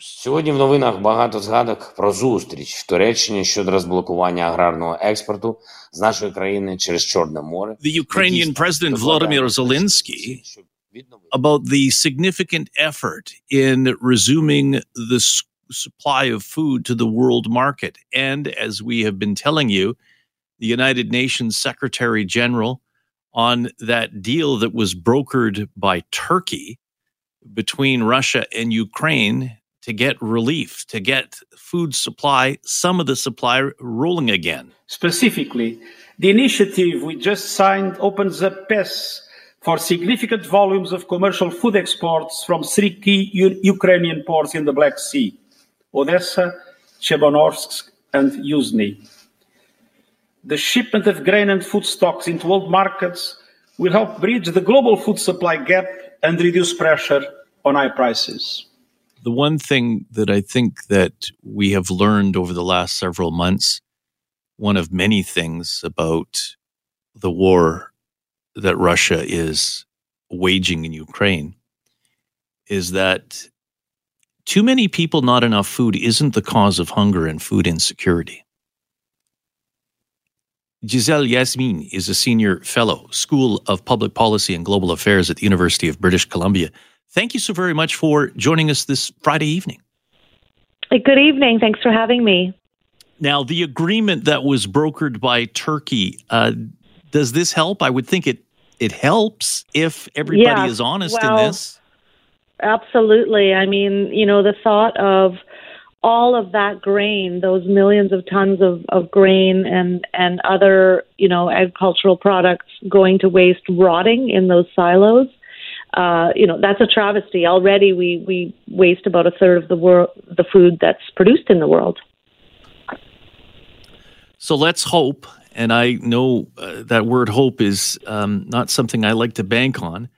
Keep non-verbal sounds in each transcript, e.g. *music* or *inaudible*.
Сьогодні в новинах багато згадок про зустріч в Туреччині щодо розблокування аграрного експорту з нашої країни через Чорне море. The Ukrainian President Volodymyr Zelensky about the significant effort in resuming the supply of food to the world market. And as we have been telling you, the United Nations Secretary General on that deal that was brokered by Turkey between Russia and Ukraine to get relief, to get food supply, some of the supply rolling again. Specifically, the initiative we just signed opens up paths for significant volumes of commercial food exports from three key U- Ukrainian ports in the Black Sea Odessa, Chornomorsk, and Yuzhny. The shipment of grain and food stocks into world markets will help bridge the global food supply gap and reduce pressure on high prices. The one thing that I think that we have learned over the last several months, one of many things about the war that Russia is waging in Ukraine, is that too many people, not enough food, isn't the cause of hunger and food insecurity. Gisele Yasmeen is a senior fellow, School of Public Policy and Global Affairs at the University of British Columbia. Thank you so very much for joining us this Friday evening. Good evening. Thanks for having me. Now, the agreement that was brokered by Turkey, uh, does this help? I would think it it helps if everybody Yeah, is honest well, in this. Absolutely. I mean, you know, the thought of all of that grain, those millions of tons of, of grain and, and other, you know, agricultural products going to waste rotting in those silos. Uh, you know, that's a travesty. Already we, we waste about a third of the world, the food that's produced in the world. So let's hope, and I know uh, that word hope is um, not something I like to bank on,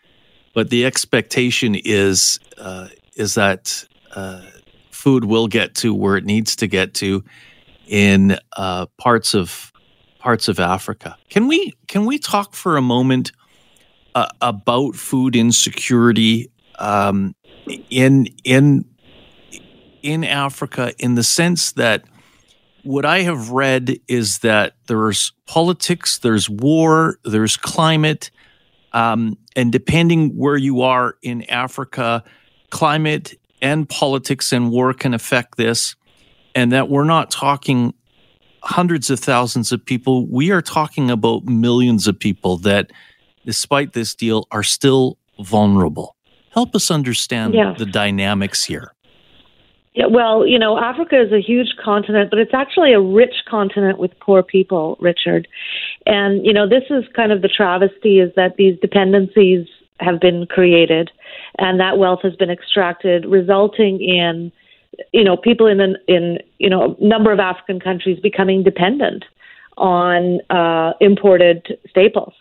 but the expectation is uh, is that uh, food will get to where it needs to get to in uh, parts of parts of Africa. Can we can we talk for a moment uh, about food insecurity um, in in in Africa in the sense that what I have read is that there's politics, there's war, there's climate, um, and depending where you are in Africa, climate and politics and war can affect this, and that we're not talking hundreds of thousands of people. We are talking about millions of people that, despite this deal, are still vulnerable. Help us understand Yes. the dynamics here. Yeah, well, you know, Africa is a huge continent, but it's actually a rich continent with poor people, Richard. And, you know, this is kind of the travesty is that these dependencies have been created and that wealth has been extracted, resulting in, you know, people in, an, in you know, a number of African countries becoming dependent on uh, imported staples.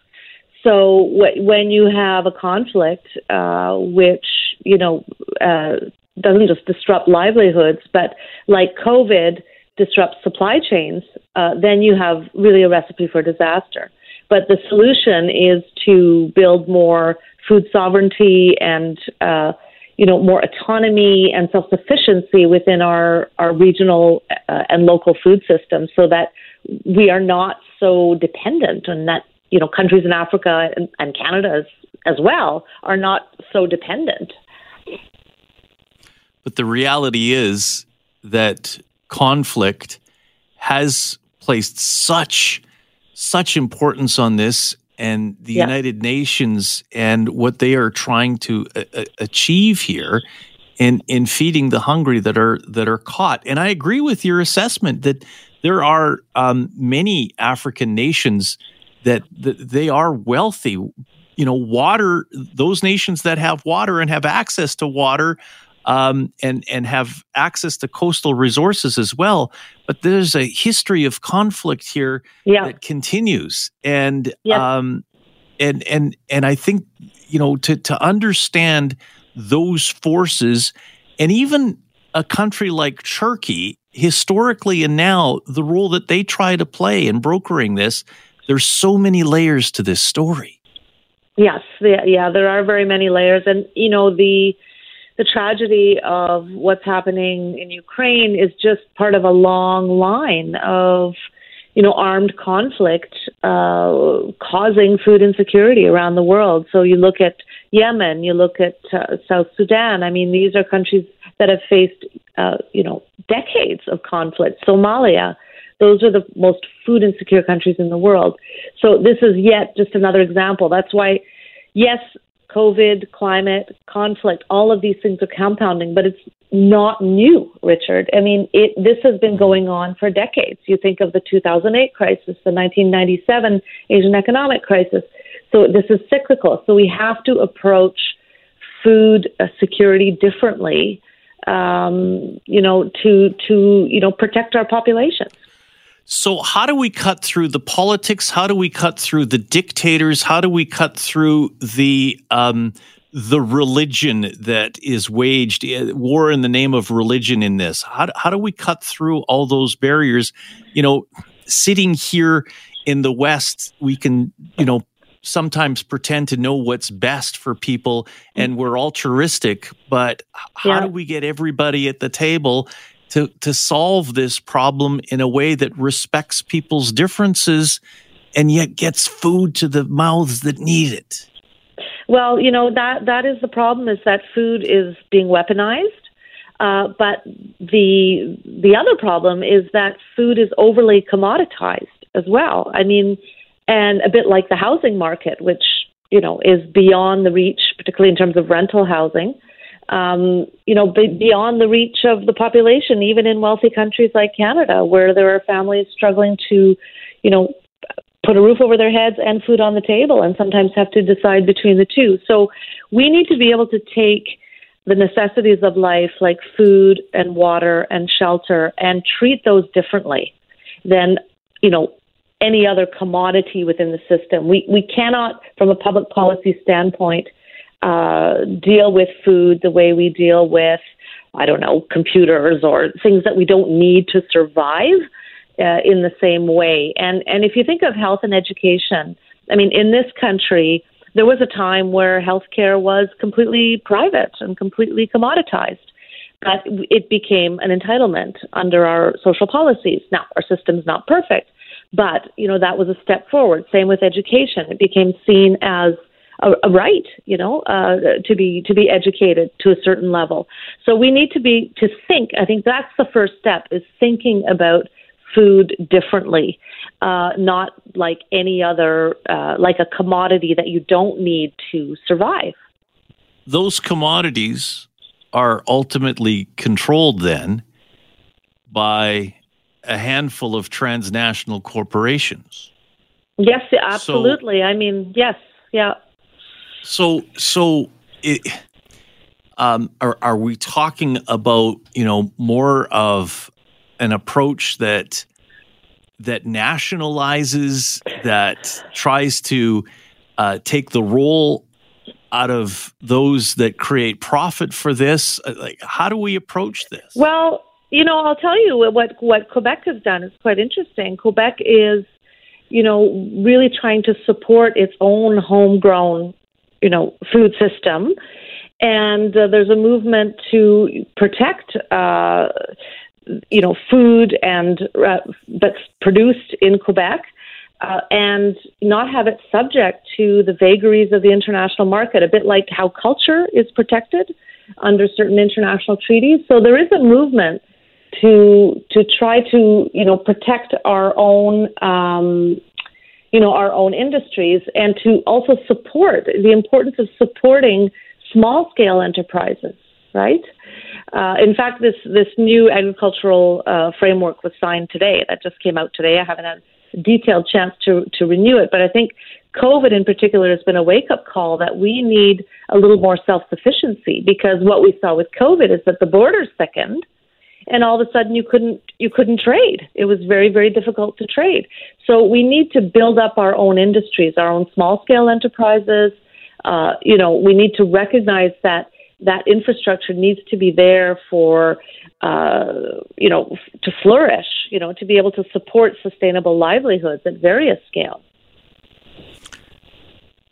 So wh- when you have a conflict, uh, which you know uh, doesn't just disrupt livelihoods, but like COVID disrupts supply chains, uh, then you have really a recipe for disaster. But the solution is to build more food sovereignty and uh, you know more autonomy and self sufficiency within our our regional uh, and local food systems, so that we are not so dependent, on that you know countries in Africa and, and Canada as, as well are not so dependent. But the reality is that conflict has placed such such importance on this and the Yeah. United Nations and what they are trying to uh, uh, achieve here in in feeding the hungry that are that are caught. And I agree with your assessment that there are um, many African nations that, they are wealthy. You know, water. Those nations that have water and have access to water um, and and have access to coastal resources as well. But there's a history of conflict here Yeah. that continues, and Yes. um, and and and I think you know to to understand those forces, and even a country like Turkey, historically and now, the role that they try to play in brokering this. There's so many layers to this story. Yes, yeah, there are very many layers, and you know the the tragedy of what's happening in Ukraine is just part of a long line of, you know, armed conflict uh, causing food insecurity around the world. So you look at Yemen, you look at uh, South Sudan. I mean, these are countries that have faced, uh, you know, decades of conflict. Somalia. Those are the most food insecure countries in the world. So this is yet just another example. That's why, yes, COVID, climate, conflict, all of these things are compounding, but it's not new, Richard. I mean, it, this has been going on for decades. You think of the 2008 crisis, the 1997 Asian economic crisis. So this is cyclical. So we have to approach food uh, security differently, um, you know, to to you know protect our populations. So, how do we cut through the politics? How do we cut through the dictators? How do we cut through the um, the religion that is waged uh, war in the name of religion in this? How do, how do we cut through all those barriers? You know, sitting here in the West, we can you know sometimes pretend to know what's best for people and we're altruistic but how yeah. do we get everybody at the table to to solve this problem in a way that respects people's differences and yet gets food to the mouths that need it. Well, you know that that is the problem is that food is being weaponized. Uh, but the the other problem is that food is overly commoditized as well. I mean, and a bit like the housing market, which you know is beyond the reach, particularly in terms of rental housing um, you know, be beyond the reach of the population, even in wealthy countries like Canada, where there are families struggling to, you know, put a roof over their heads and food on the table, and sometimes have to decide between the two. So we need to be able to take the necessities of life, like food and water and shelter, and treat those differently than, you know, any other commodity within the system. We we cannot, from a public policy standpoint, uh, deal with food the way we deal with, I don't know, computers or things that we don't need to survive uh, in the same way. And and if you think of health and education, I mean, in this country, there was a time where healthcare was completely private and completely commoditized. But it became an entitlement under our social policies. Now, our system's not perfect, but you know that was a step forward. Same with education; it became seen as a, a right, you know, uh, to be to be educated to a certain level. So we need to be to think. I think that's the first step is thinking about food differently, uh, not like any other, uh, like a commodity that you don't need to survive. Those commodities are ultimately controlled then by a handful of transnational corporations. Yes, absolutely. So, I mean, yes, yeah. So, so it, um, are are we talking about you know more of an approach that that nationalizes that tries to uh, take the role out of those that create profit for this? Uh, like, how do we approach this? Well, you know, I'll tell you what what Quebec has done is quite interesting. Quebec is, you know, really trying to support its own homegrown you know food system, and uh, there's a movement to protect. Uh, you know, food and uh, that's produced in Quebec, uh, and not have it subject to the vagaries of the international market. A bit like how culture is protected under certain international treaties. So there is a movement to to try to you know protect our own um, you know, our own industries and to also support the importance of supporting small scale enterprises, right? Uh, in fact, this, this new agricultural uh, framework was signed today. That just came out today. I haven't had a detailed chance to, to renew it, but I think COVID in particular has been a wake up call that we need a little more self sufficiency because what we saw with COVID is that the borders thickened and all of a sudden you couldn't you couldn't trade. It was very very difficult to trade. So we need to build up our own industries, our own small scale enterprises. Uh, you know, we need to recognize that that infrastructure needs to be there for uh, you know to flourish. You know, to be able to support sustainable livelihoods at various scales.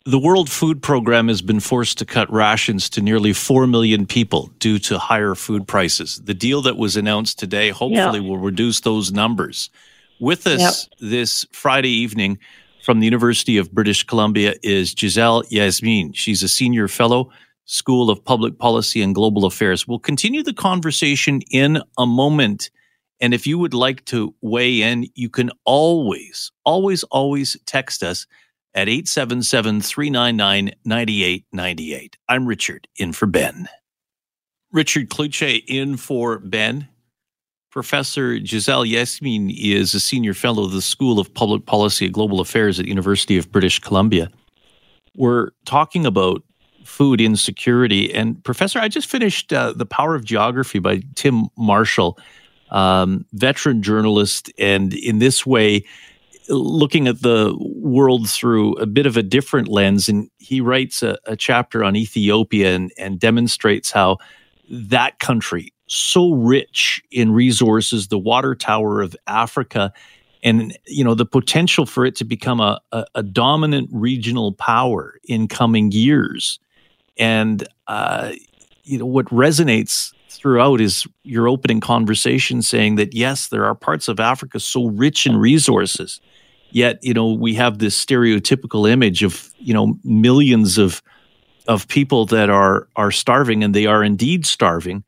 The World Food Program has been forced to cut rations to nearly 4 million people due to higher food prices. The deal that was announced today hopefully will reduce those numbers. With us yep. this Friday evening from the University of British Columbia is Gisele Yasmeen. She's a senior fellow, School of Public Policy and Global Affairs. We'll continue the conversation in a moment. And if you would like to weigh in, you can always, always, always text us at 877 399 9898. I'm Richard, in for Ben. Richard Cloutier in for Ben. Professor Gisele Yasmeen is a senior fellow of the School of Public Policy and Global Affairs at University of British Columbia. We're talking about food insecurity. And, Professor, I just finished uh, The Power of Geography by Tim Marshall, um, veteran journalist, and in this way, looking at the world through a bit of a different lens. And he writes a, a chapter on Ethiopia and, and demonstrates how that country so rich in resources, the water tower of Africa, and you know the potential for it to become a, a, a dominant regional power in coming years. And uh, you know what resonates throughout is your opening conversation saying that yes, there are parts of Africa so rich in resources, yet you know we have this stereotypical image of you know millions of of people that are are starving, and they are indeed starving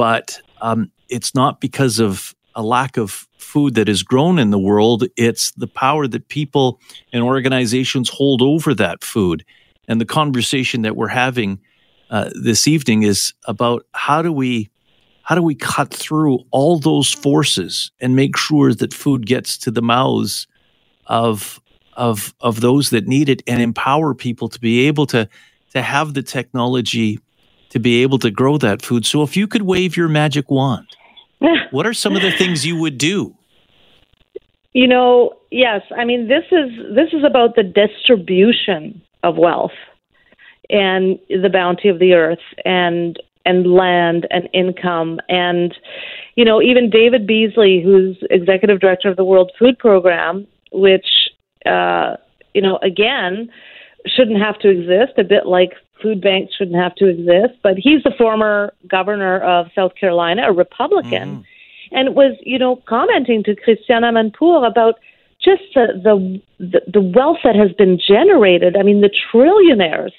but um, it's not because of a lack of food that is grown in the world. It's the power that people and organizations hold over that food. And the conversation that we're having uh, this evening is about how do we how do we cut through all those forces and make sure that food gets to the mouths of of of those that need it and empower people to be able to to have the technology to be able to grow that food. So if you could wave your magic wand, *laughs* what are some of the things you would do? You know, yes. I mean, this is this is about the distribution of wealth and the bounty of the earth and and land and income and you know even David Beasley, who's executive director of the World Food Program, which uh, you know again shouldn't have to exist, a bit like food banks shouldn't have to exist. But he's the former governor of South Carolina, a Republican, mm. and was, you know, commenting to Christiane Amanpour about just the, the the wealth that has been generated. I mean, the trillionaires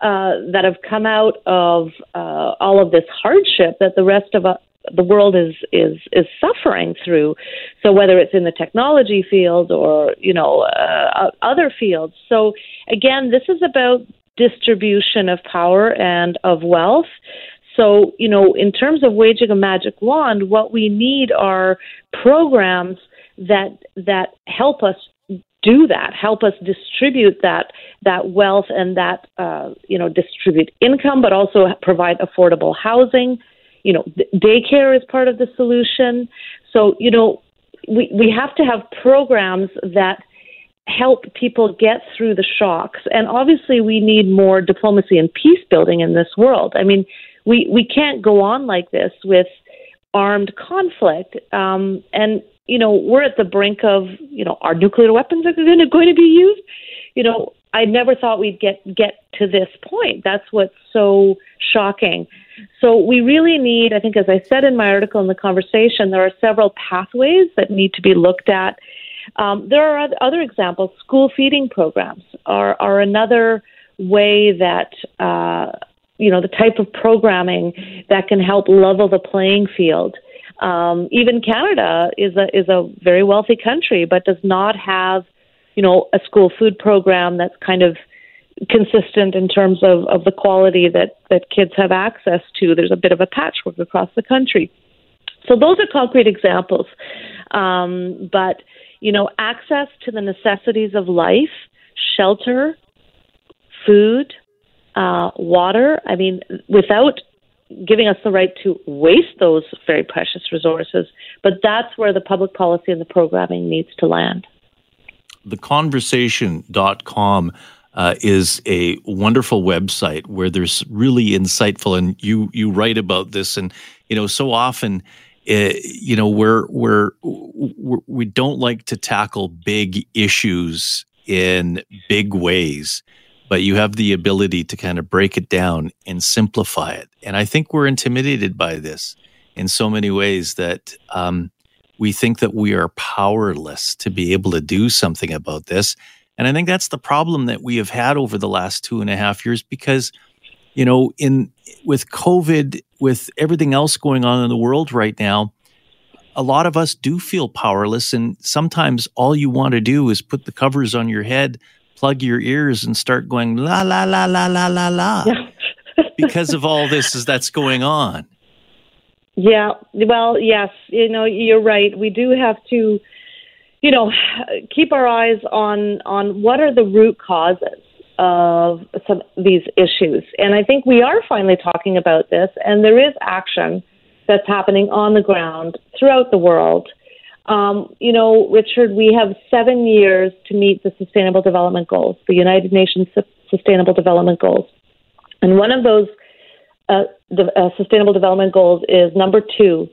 uh, that have come out of uh, all of this hardship that the rest of us, the world is is is suffering through. So whether it's in the technology field or you know uh, other fields. So again, this is about distribution of power and of wealth. So, you know, in terms of waging a magic wand, what we need are programs that that help us do that, help us distribute that that wealth and that uh, you know distribute income, but also provide affordable housing. You know, daycare is part of the solution. So, you know, we we have to have programs that help people get through the shocks. And obviously, we need more diplomacy and peace building in this world. I mean, we, we can't go on like this with armed conflict. Um, and, you know, we're at the brink of, you know, our nuclear weapons are going to, going to be used. You know, I never thought we'd get, get to this point. That's what's so shocking. So we really need, I think, as I said in my article in the conversation, there are several pathways that need to be looked at um, there are other examples. School feeding programs are, are another way that uh, you know the type of programming that can help level the playing field. Um, even Canada is a is a very wealthy country, but does not have you know a school food program that's kind of consistent in terms of, of the quality that, that kids have access to. There's a bit of a patchwork across the country. So those are concrete examples. Um, but you know, access to the necessities of life, shelter, food, uh, water. I mean, without giving us the right to waste those very precious resources. But that's where the public policy and the programming needs to land. Theconversation.com uh, is a wonderful website where there's really insightful, and you you write about this, and you know so often eh, you know we're, we're we're we don't like to tackle big issues in big ways but you have the ability to kind of break it down and simplify it. And I think we're intimidated by this in so many ways that um, we think that we are powerless to be able to do something about this. And I think that's the problem that we have had over the last two and a half years because, you know, in with COVID, with everything else going on in the world right now, a lot of us do feel powerless. And sometimes all you want to do is put the covers on your head, plug your ears, and start going la la la la la la la *laughs* because of all this is that's going on. Yeah, well, yes, you know, you're right. We do have to, you know, keep our eyes on on what are the root causes of some of these issues. And I think we are finally talking about this, and there is action that's happening on the ground throughout the world. Um, you know, Richard, we have seven years to meet the Sustainable Development Goals, the United Nations Sustainable Development Goals. And one of those uh, the uh, Sustainable Development Goals is number two,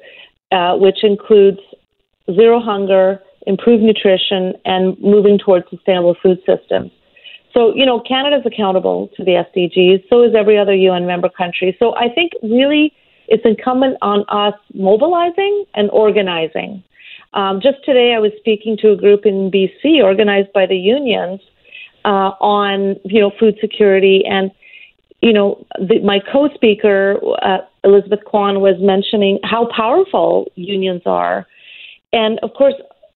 uh, which includes zero hunger, improved nutrition, and moving towards sustainable food systems. So, you know, Canada's accountable to the SDGs, so is every other UN member country. So I think really it's incumbent on us mobilizing and organizing. Um, just today, I was speaking to a group in BC organized by the unions uh, on, you know, food security and you know, the, my co-speaker uh, Elizabeth Kwan was mentioning how powerful unions are, and of course,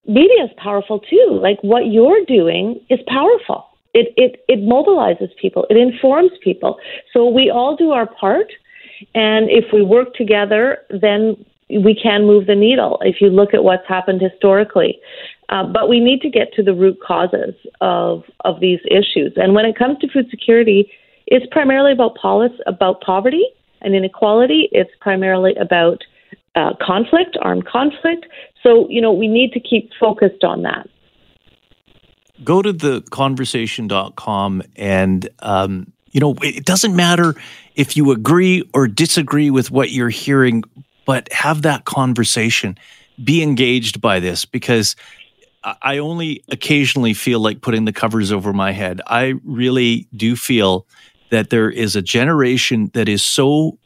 media is powerful too. Like what you're doing is powerful. It it it mobilizes people. It informs people. So we all do our part, and if we work together, then we can move the needle. If you look at what's happened historically. Uh, but we need to get to the root causes of of these issues. And when it comes to food security, it's primarily about policy, about poverty and inequality. It's primarily about uh, conflict, armed conflict. So, you know, we need to keep focused on that. Go to the conversation.com and, um, you know, it doesn't matter if you agree or disagree with what you're hearing, but have that conversation. Be engaged by this because I only occasionally feel like putting the covers over my head. I really do feel that there is a generation that is so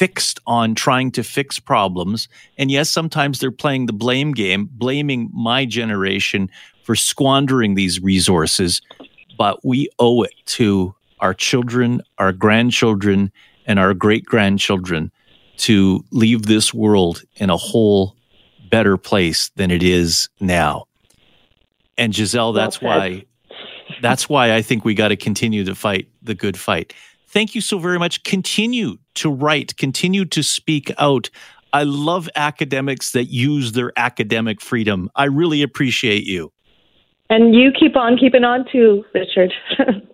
fixed on trying to fix problems. And yes, sometimes they're playing the blame game, blaming my generation for squandering these resources. But we owe it to our children, our grandchildren, and our great grandchildren to leave this world in a whole better place than it is now. And Gisele, that's why that's why I think we got to continue to fight the good fight. Thank you so very much. Continue to write, continue to speak out. I love academics that use their academic freedom. I really appreciate you. And you keep on keeping on too, Richard. *laughs*